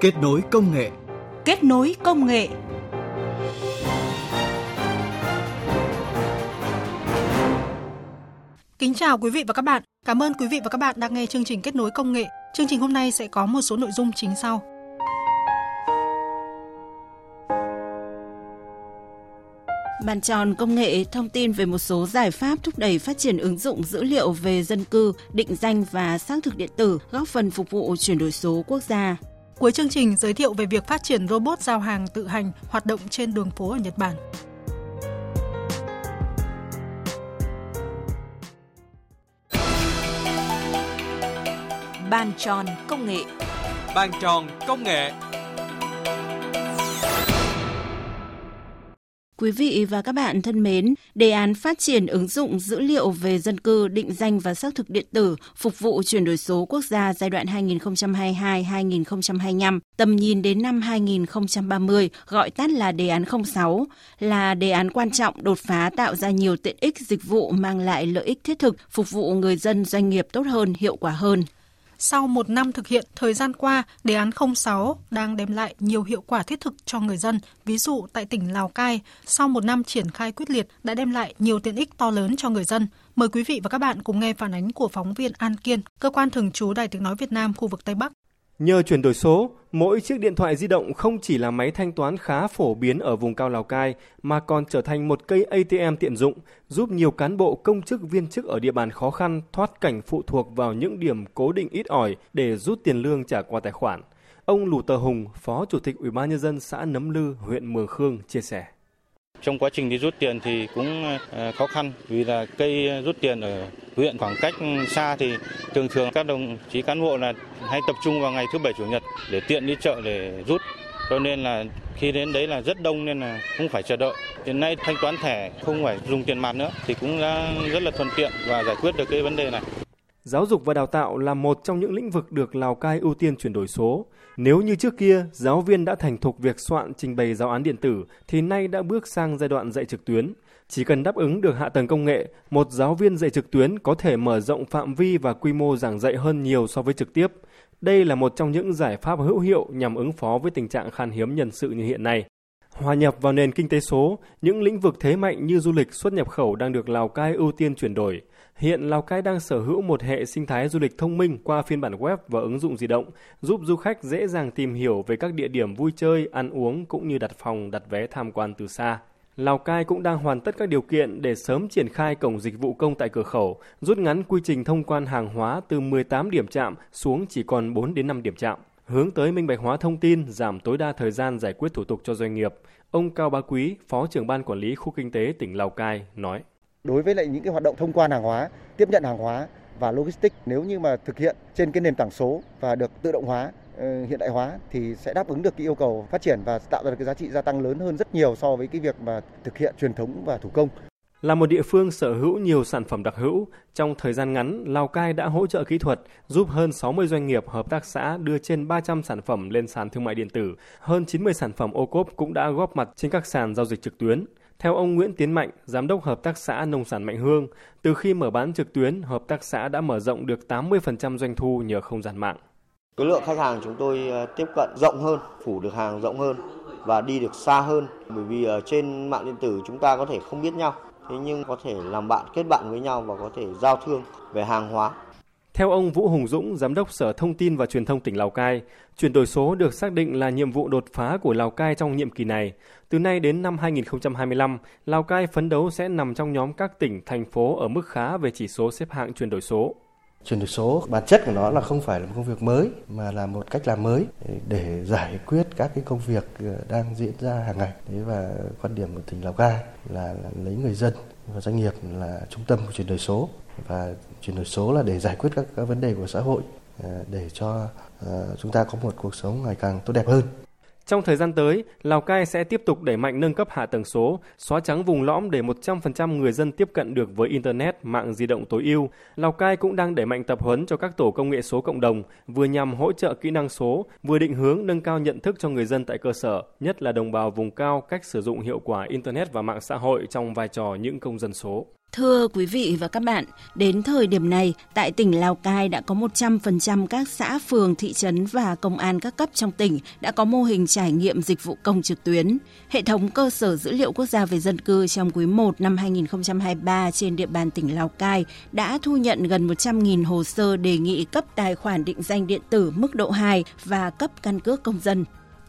Kết nối công nghệ. Kết nối công nghệ. Kính chào quý vị và các bạn. Cảm ơn quý vị và các bạn đang nghe chương trình Kết nối công nghệ. Chương trình hôm nay sẽ có một số nội dung chính sau. Bàn tròn công nghệ thông tin về một số giải pháp thúc đẩy phát triển ứng dụng dữ liệu về dân cư, định danh và xác thực điện tử, góp phần phục vụ chuyển đổi số quốc gia. Cuối chương trình giới thiệu về việc phát triển robot giao hàng tự hành hoạt động trên đường phố ở Nhật Bản. Bàn tròn công nghệ Bàn tròn công nghệ Quý vị và các bạn thân mến, đề án phát triển ứng dụng dữ liệu về dân cư, định danh và xác thực điện tử phục vụ chuyển đổi số quốc gia giai đoạn 2022-2025, tầm nhìn đến năm 2030, gọi tắt là đề án 06, là đề án quan trọng đột phá tạo ra nhiều tiện ích dịch vụ mang lại lợi ích thiết thực, phục vụ người dân doanh nghiệp tốt hơn, hiệu quả hơn. Sau một năm thực hiện, thời gian qua, đề án 06 đang đem lại nhiều hiệu quả thiết thực cho người dân. Ví dụ tại tỉnh Lào Cai, sau một năm triển khai quyết liệt đã đem lại nhiều tiện ích to lớn cho người dân. Mời quý vị và các bạn cùng nghe phản ánh của phóng viên An Kiên, cơ quan thường trú Đài tiếng nói Việt Nam khu vực Tây Bắc. Nhờ chuyển đổi số, mỗi chiếc điện thoại di động không chỉ là máy thanh toán khá phổ biến ở vùng cao Lào Cai mà còn trở thành một cây ATM tiện dụng, giúp nhiều cán bộ công chức viên chức ở địa bàn khó khăn thoát cảnh phụ thuộc vào những điểm cố định ít ỏi để rút tiền lương trả qua tài khoản. Ông Lù Tờ Hùng, Phó Chủ tịch Ủy ban nhân dân xã Nấm Lư, huyện Mường Khương chia sẻ. Trong quá trình đi rút tiền thì cũng ờ, khó khăn vì là cây rút tiền ở huyện khoảng cách xa thì thường thường các đồng chí cán bộ là hay tập trung vào ngày thứ bảy chủ nhật để tiện đi chợ để rút. Cho nên là khi đến đấy là rất đông nên là cũng phải chờ đợi. Hiện nay thanh toán thẻ không phải dùng tiền mặt nữa thì cũng đã rất là thuận tiện và giải quyết được cái vấn đề này. Giáo dục và đào tạo là một trong những lĩnh vực được Lào Cai ưu tiên chuyển đổi số. Nếu như trước kia giáo viên đã thành thục việc soạn trình bày giáo án điện tử thì nay đã bước sang giai đoạn dạy trực tuyến. Chỉ cần đáp ứng được hạ tầng công nghệ, một giáo viên dạy trực tuyến có thể mở rộng phạm vi và quy mô giảng dạy hơn nhiều so với trực tiếp. Đây là một trong những giải pháp hữu hiệu nhằm ứng phó với tình trạng khan hiếm nhân sự như hiện nay. Hòa nhập vào nền kinh tế số, những lĩnh vực thế mạnh như du lịch xuất nhập khẩu đang được Lào Cai ưu tiên chuyển đổi. Hiện Lào Cai đang sở hữu một hệ sinh thái du lịch thông minh qua phiên bản web và ứng dụng di động, giúp du khách dễ dàng tìm hiểu về các địa điểm vui chơi, ăn uống cũng như đặt phòng, đặt vé tham quan từ xa. Lào Cai cũng đang hoàn tất các điều kiện để sớm triển khai cổng dịch vụ công tại cửa khẩu, rút ngắn quy trình thông quan hàng hóa từ 18 điểm chạm xuống chỉ còn 4 đến 5 điểm chạm hướng tới minh bạch hóa thông tin, giảm tối đa thời gian giải quyết thủ tục cho doanh nghiệp. Ông Cao Bá Quý, Phó trưởng ban quản lý khu kinh tế tỉnh Lào Cai nói: Đối với lại những cái hoạt động thông quan hàng hóa, tiếp nhận hàng hóa và logistics nếu như mà thực hiện trên cái nền tảng số và được tự động hóa ờ, hiện đại hóa thì sẽ đáp ứng được cái yêu cầu phát triển và tạo ra được cái giá trị gia tăng lớn hơn rất nhiều so với cái việc mà thực hiện truyền thống và thủ công. Là một địa phương sở hữu nhiều sản phẩm đặc hữu, trong thời gian ngắn, Lào Cai đã hỗ trợ kỹ thuật giúp hơn 60 doanh nghiệp hợp tác xã đưa trên 300 sản phẩm lên sàn thương mại điện tử. Hơn 90 sản phẩm ô cốp cũng đã góp mặt trên các sàn giao dịch trực tuyến. Theo ông Nguyễn Tiến Mạnh, Giám đốc Hợp tác xã Nông sản Mạnh Hương, từ khi mở bán trực tuyến, hợp tác xã đã mở rộng được 80% doanh thu nhờ không gian mạng. Cái lượng khách hàng chúng tôi ờ, tiếp cận rộng hơn, phủ được hàng rộng hơn và đi được xa hơn bởi vì ở trên mạng điện tử chúng ta có thể không biết nhau thế nhưng có thể làm bạn kết bạn với nhau và có thể giao thương về hàng hóa. Theo ông Vũ Hùng Dũng, Giám đốc Sở Thông tin và Truyền thông tỉnh Lào Cai, chuyển đổi số được xác định là nhiệm vụ đột phá của Lào Cai trong nhiệm kỳ này. Từ nay đến năm 2025, Lào Cai phấn đấu sẽ nằm trong nhóm các tỉnh, thành phố ở mức khá về chỉ số xếp hạng chuyển đổi số. Chuyển đổi số bản chất của nó là không phải là một công việc mới mà là một cách làm mới để giải quyết các cái công việc ờ, đang diễn ra hàng ngày. Thế và quan điểm của tỉnh Lào Cai là, là lấy người dân và doanh nghiệp là trung tâm của chuyển đổi số và chuyển đổi số là để giải quyết các, các vấn đề của xã hội ờ, để cho uh, chúng ta có một cuộc sống ngày càng tốt đẹp hơn. Trong thời gian tới, Lào Cai sẽ tiếp tục đẩy mạnh nâng cấp hạ tầng số, xóa trắng vùng lõm để 100% người dân tiếp cận được với Internet, mạng di động tối ưu. Lào Cai cũng đang đẩy mạnh tập huấn cho các tổ công nghệ số cộng đồng, vừa nhằm hỗ trợ kỹ năng số, vừa định hướng nâng cao nhận thức cho người dân tại cơ sở, nhất là đồng bào vùng cao cách sử dụng hiệu quả Internet và mạng xã hội trong vai trò những công dân số. Thưa quý vị và các bạn, đến thời điểm này, tại tỉnh Lào Cai đã có 100% các xã, phường, thị trấn và công an các cấp trong tỉnh đã có mô hình trải nghiệm dịch vụ công trực tuyến. Hệ thống cơ sở dữ liệu quốc gia về dân cư trong quý 1 năm 2023 trên địa bàn tỉnh Lào Cai đã thu nhận gần 100.000 hồ sơ đề nghị cấp tài khoản định danh điện tử mức độ 2 và cấp căn cước công dân.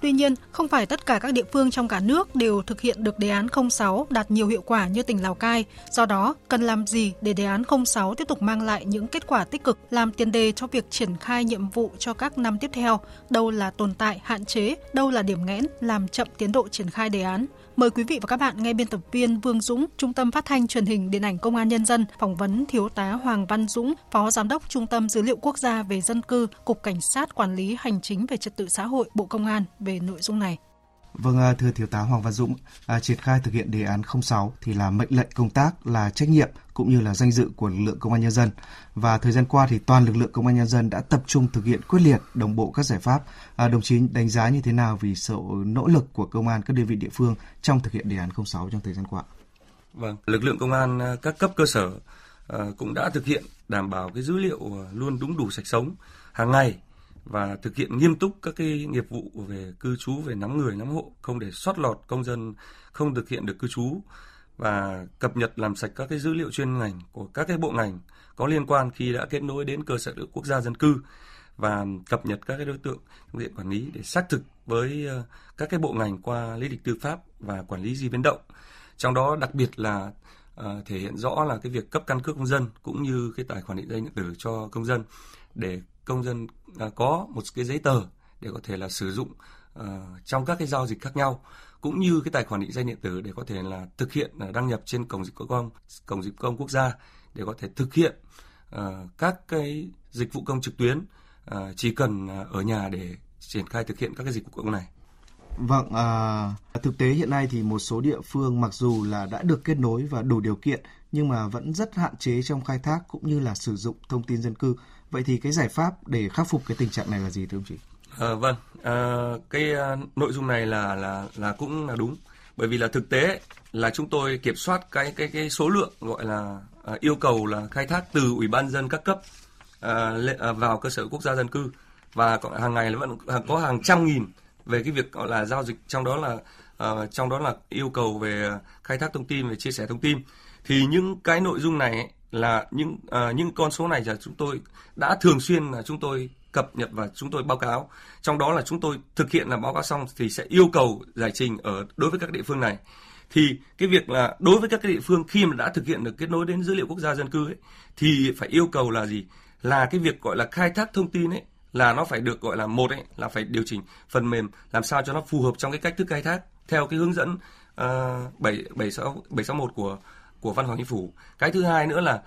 Tuy nhiên, không phải tất cả các địa phương trong cả nước đều thực hiện được đề án 06 đạt nhiều hiệu quả như tỉnh Lào Cai. Do đó, cần làm gì để đề án 06 tiếp tục mang lại những kết quả tích cực, làm tiền đề cho việc triển khai nhiệm vụ cho các năm tiếp theo? Đâu là tồn tại, hạn chế, đâu là điểm nghẽn làm chậm tiến độ triển khai đề án? Mời quý vị và các bạn nghe biên tập viên Vương Dũng, Trung tâm Phát thanh Truyền hình Điện ảnh Công an Nhân dân phỏng vấn Thiếu tá Hoàng Văn Dũng, Phó Giám đốc Trung tâm Dữ liệu Quốc gia về Dân cư, Cục Cảnh sát Quản lý Hành chính về Trật tự xã hội, Bộ Công an về nội dung này. Vâng, à, thưa Thiếu tá Hoàng Văn Dũng, à, triển khai thực hiện đề án 06 thì là mệnh lệnh công tác, là trách nhiệm cũng như là danh dự của lực lượng công an nhân dân. Và thời gian qua thì toàn lực lượng công an nhân dân đã tập trung thực hiện quyết liệt, đồng bộ các giải pháp. À, đồng chí đánh giá như thế nào vì sự nỗ lực của công an các đơn vị địa phương trong thực hiện đề án 06 trong thời gian qua? Vâng, lực lượng công an à, các cấp cơ sở à, cũng đã thực hiện đảm bảo cái dữ liệu luôn đúng đủ sạch sống hàng ngày và thực hiện nghiêm túc các cái nghiệp vụ về cư trú về nắm người nắm hộ không để sót lọt công dân không thực hiện được cư trú và cập nhật làm sạch các cái dữ liệu chuyên ngành của các cái bộ ngành có liên quan khi đã kết nối đến cơ sở dữ liệu quốc gia dân cư và cập nhật các cái đối tượng trong diện quản lý để xác thực với ờ, các cái bộ ngành qua lý lịch tư pháp và quản lý di biến động. Trong đó đặc biệt là uh, thể hiện rõ là cái việc cấp căn cước công dân cũng như cái tài khoản định danh điện tử cho công dân để công dân à, có một cái giấy tờ để có thể là sử dụng uh, trong các cái giao dịch khác nhau cũng như cái tài khoản định danh điện tử để có thể là thực hiện uh, đăng nhập trên cổng dịch vụ công cổng dịch vụ công quốc gia để có thể thực hiện uh, các cái dịch vụ công trực tuyến uh, chỉ cần uh, ở nhà để triển khai thực hiện các cái dịch vụ công này. Vâng, à, thực tế hiện nay thì một số địa phương mặc dù là đã được kết nối và đủ điều kiện nhưng mà vẫn rất hạn chế trong khai thác cũng như là sử dụng thông tin dân cư. Vậy thì cái giải pháp để khắc phục cái tình trạng này là gì thưa ông chị? À, vâng, à, cái à, nội dung này là là là cũng là đúng. Bởi vì là thực tế là chúng tôi kiểm soát cái cái cái số lượng gọi là à, yêu cầu là khai thác từ ủy ban dân các cấp à, lệ, à, vào cơ sở quốc gia dân cư và hàng ngày là vẫn có hàng trăm nghìn về cái việc gọi là giao dịch trong đó là à, trong đó là yêu cầu về khai thác thông tin về chia sẻ thông tin thì những cái nội dung này ấy, là những uh, những con số này là chúng tôi đã thường xuyên là chúng tôi cập nhật và chúng tôi báo cáo. Trong đó là chúng tôi thực hiện là báo cáo xong thì sẽ yêu cầu giải trình ở đối với các địa phương này. Thì cái việc là đối với các cái địa phương khi mà đã thực hiện được kết nối đến dữ liệu quốc gia dân cư ấy thì phải yêu cầu là gì? Là cái việc gọi là khai thác thông tin ấy là nó phải được gọi là một ấy là phải điều chỉnh phần mềm làm sao cho nó phù hợp trong cái cách thức khai thác theo cái hướng dẫn à, bảy bảy sáu bảy sáu một của của văn phòng chính phủ cái thứ hai nữa là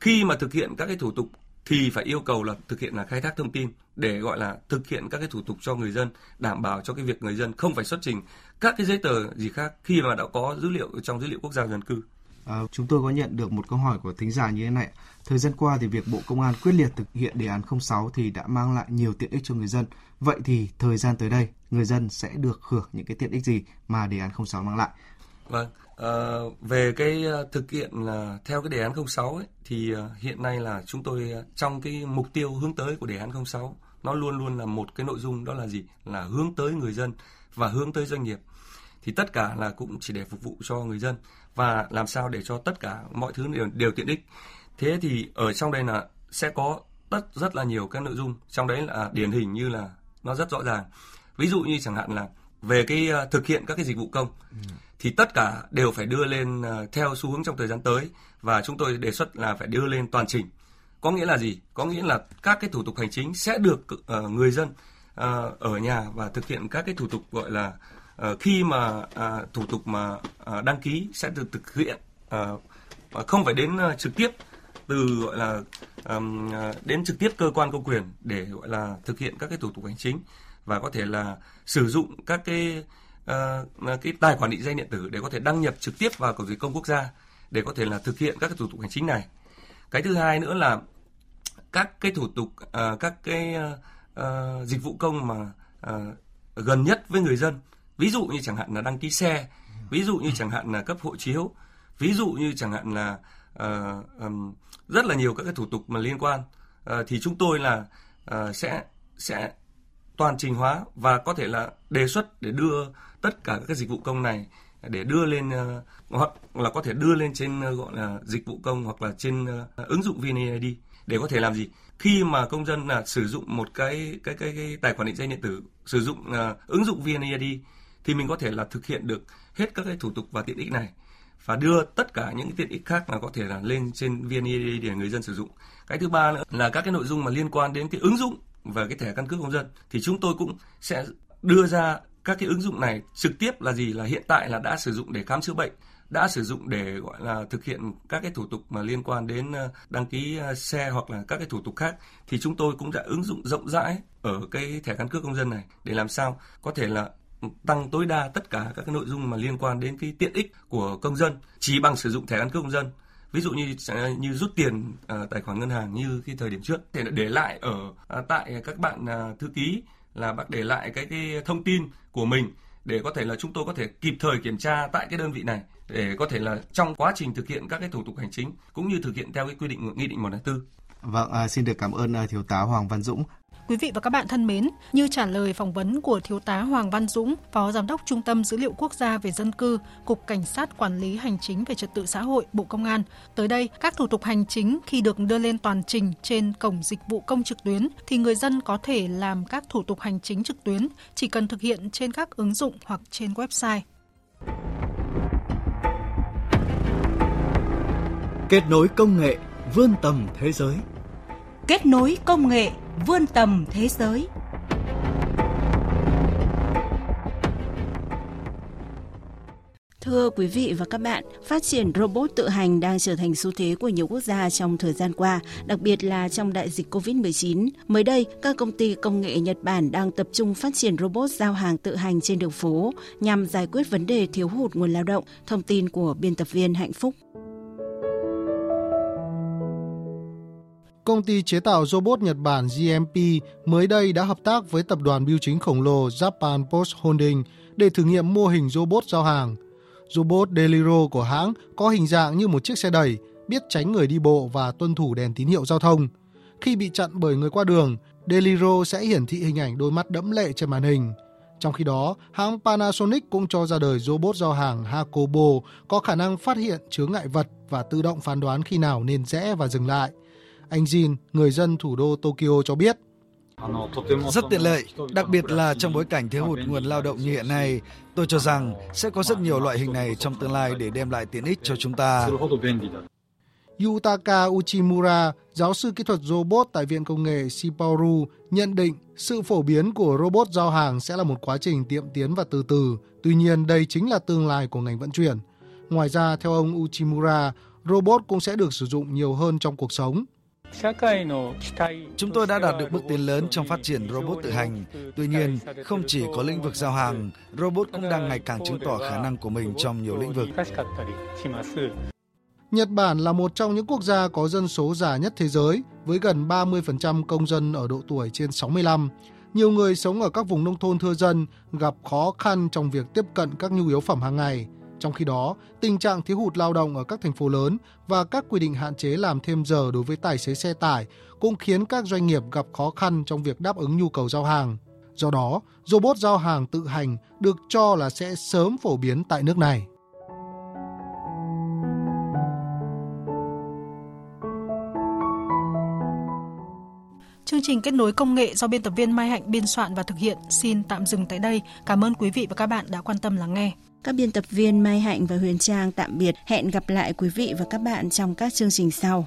khi mà thực hiện các cái thủ tục thì phải yêu cầu là thực hiện là khai thác thông tin để gọi là thực hiện các cái thủ tục cho người dân đảm bảo cho cái việc người dân không phải xuất trình các cái giấy tờ gì khác khi mà đã có dữ liệu trong dữ liệu quốc gia dân cư À, chúng tôi có nhận được một câu hỏi của thính giả như thế này. Thời gian qua thì việc Bộ Công an quyết liệt thực hiện đề án 06 thì đã mang lại nhiều tiện ích cho người dân. Vậy thì thời gian tới đây, người dân sẽ được hưởng những cái tiện ích gì mà đề án 06 mang lại? Vâng, à, về cái ờ, thực hiện là theo cái đề án 06 ấy, thì ờ, hiện nay là chúng tôi trong cái mục tiêu hướng tới của đề án 06 nó luôn luôn là một cái nội dung đó là gì? Là hướng tới người dân và hướng tới doanh nghiệp thì tất cả là cũng chỉ để phục vụ cho người dân và làm sao để cho tất cả mọi thứ đều, đều tiện ích. Thế thì ở trong đây là sẽ có rất rất là nhiều các nội dung trong đấy là điển hình như là nó rất rõ ràng. Ví dụ như chẳng hạn là về cái thực hiện các cái dịch vụ công ừ thì tất cả đều phải đưa lên ờ, theo xu hướng trong thời gian tới và chúng tôi đề xuất là phải đưa lên toàn trình. Có nghĩa là gì? Có nghĩa là các cái thủ tục hành chính sẽ được uh, người dân uh, ở nhà và thực hiện các cái thủ tục gọi là uh, khi mà uh, thủ tục mà uh, đăng ký sẽ được thực hiện uh, không phải đến uh, trực tiếp từ gọi là um, đến trực tiếp cơ quan công quyền để gọi là thực hiện các cái thủ tục hành chính và có thể là sử dụng các cái uh, cái tài khoản định danh điện tử để có thể đăng nhập trực tiếp vào cổng dịch công quốc gia để có thể là thực hiện các cái thủ tục hành chính này. Cái thứ hai nữa là các cái thủ tục uh, các cái uh, dịch vụ công mà uh, gần nhất với người dân ví dụ như chẳng hạn là đăng ký xe ví dụ như chẳng hạn là cấp hộ chiếu ví dụ như chẳng hạn là uh, um, rất là nhiều các cái thủ tục mà liên quan uh, thì chúng tôi là uh, sẽ sẽ toàn trình hóa và có thể là đề xuất để đưa tất cả các dịch vụ công này để đưa lên ờ, hoặc là có thể đưa lên trên ờ, gọi là dịch vụ công hoặc là trên ờ, ứng dụng VNeID để có thể làm gì khi mà công dân là sử dụng một cái cái cái, cái tài khoản định danh điện tử sử dụng uh, ứng dụng VNeID thì mình có thể là thực hiện được hết các cái thủ tục và tiện ích này và đưa tất cả những tiện ích khác mà có thể là lên trên VNeID để người dân sử dụng. Cái thứ ba nữa là các cái nội dung mà liên quan đến cái ứng dụng và cái thẻ căn cước công dân, thì chúng tôi cũng sẽ đưa ra các cái ứng dụng này trực tiếp là gì? Là hiện tại là đã sử dụng để khám chữa bệnh, đã sử dụng để, gọi là, thực hiện các cái thủ tục mà liên quan đến ờ, đăng ký ờ, xe hoặc là các cái thủ tục khác. Thì chúng tôi cũng đã ứng dụng rộng rãi ở cái thẻ căn cước công dân này để làm sao có thể là tăng tối đa tất cả các cái nội dung mà liên quan đến cái tiện ích của công dân. Chỉ bằng sử dụng thẻ căn cước công dân ví dụ như à, như rút tiền uh, tài khoản ngân hàng như khi thời điểm trước thì để lại ở uh, tại các bạn uh, thư ký là bác để lại cái cái thông tin của mình để có thể là chúng tôi có thể kịp thời kiểm tra tại cái đơn vị này để có thể là trong quá trình thực hiện các cái thủ tục hành chính cũng như thực hiện theo cái quy định nghị định 104. Vâng, à, xin được cảm ơn à, thiếu tá Hoàng Văn Dũng, Quý vị và các bạn thân mến, như trả lời phỏng vấn của Thiếu tá Hoàng Văn Dũng, Phó Giám đốc Trung tâm Dữ liệu Quốc gia về Dân cư, Cục Cảnh sát Quản lý Hành chính về Trật tự xã hội, Bộ Công an. Tới đây, các thủ tục hành chính khi được đưa lên toàn trình trên cổng dịch vụ công trực tuyến thì người dân có thể làm các thủ tục hành chính trực tuyến chỉ cần thực hiện trên các ứng dụng hoặc trên website. Kết nối công nghệ vươn tầm thế giới. Kết nối công nghệ vươn tầm thế giới. Thưa quý vị và các bạn, phát triển robot tự hành đang trở thành xu thế của nhiều quốc gia trong thời gian qua, đặc biệt là trong đại dịch COVID-19. Mới đây, các công ty công nghệ Nhật Bản đang tập trung phát triển robot giao hàng tự hành trên đường phố nhằm giải quyết vấn đề thiếu hụt nguồn lao động. Thông tin của biên tập viên Hạnh Phúc. Công ty chế tạo robot Nhật Bản GMP mới đây đã hợp tác với tập đoàn bưu chính khổng lồ Japan Post Holding để thử nghiệm mô hình robot giao hàng. Robot Deliro của hãng có hình dạng như một chiếc xe đẩy, biết tránh người đi bộ và tuân thủ đèn tín hiệu giao thông. Khi bị chặn bởi người qua đường, Deliro sẽ hiển thị hình ảnh đôi mắt đẫm lệ trên màn hình. Trong khi đó, hãng Panasonic cũng cho ra đời robot giao hàng Hakobo có khả năng phát hiện chướng ngại vật và tự động phán đoán khi nào nên rẽ và dừng lại – anh Jin, người dân thủ đô Tokyo cho biết. Rất tiện lợi, đặc biệt là trong bối cảnh thiếu hụt nguồn lao động như hiện nay. Tôi cho rằng sẽ có rất nhiều loại hình này trong tương lai để đem lại tiện ích cho chúng ta. Yutaka Uchimura, giáo sư kỹ thuật robot tại Viện Công nghệ Shipauru, nhận định sự phổ biến của robot giao hàng sẽ là một quá trình tiệm tiến và từ từ. Tuy nhiên, đây chính là tương lai của ngành vận chuyển. Ngoài ra, theo ông Uchimura, robot cũng sẽ được sử dụng nhiều hơn trong cuộc sống. Chúng tôi đã đạt được bước tiến lớn trong phát triển robot tự hành. Tuy nhiên, không chỉ có lĩnh vực giao hàng, robot cũng đang ngày càng chứng tỏ khả năng của mình trong nhiều lĩnh vực. Nhật Bản là một trong những quốc gia có dân số già nhất thế giới, với gần 30% công dân ở độ tuổi trên 65. Nhiều người sống ở các vùng nông thôn thưa dân gặp khó khăn trong việc tiếp cận các nhu yếu phẩm hàng ngày. Trong khi đó, tình trạng thiếu hụt lao động ở các thành phố lớn và các quy định hạn chế làm thêm giờ đối với tài xế xe tải cũng khiến các doanh nghiệp gặp khó khăn trong việc đáp ứng nhu cầu giao hàng. Do đó, robot giao hàng tự hành được cho là sẽ sớm phổ biến tại nước này. Chương trình kết nối công nghệ do biên tập viên Mai Hạnh biên soạn và thực hiện xin tạm dừng tại đây. Cảm ơn quý vị và các bạn đã quan tâm lắng nghe. Các biên tập viên Mai Hạnh và Huyền Trang tạm biệt. Hẹn gặp lại quý vị và các bạn trong các chương trình sau.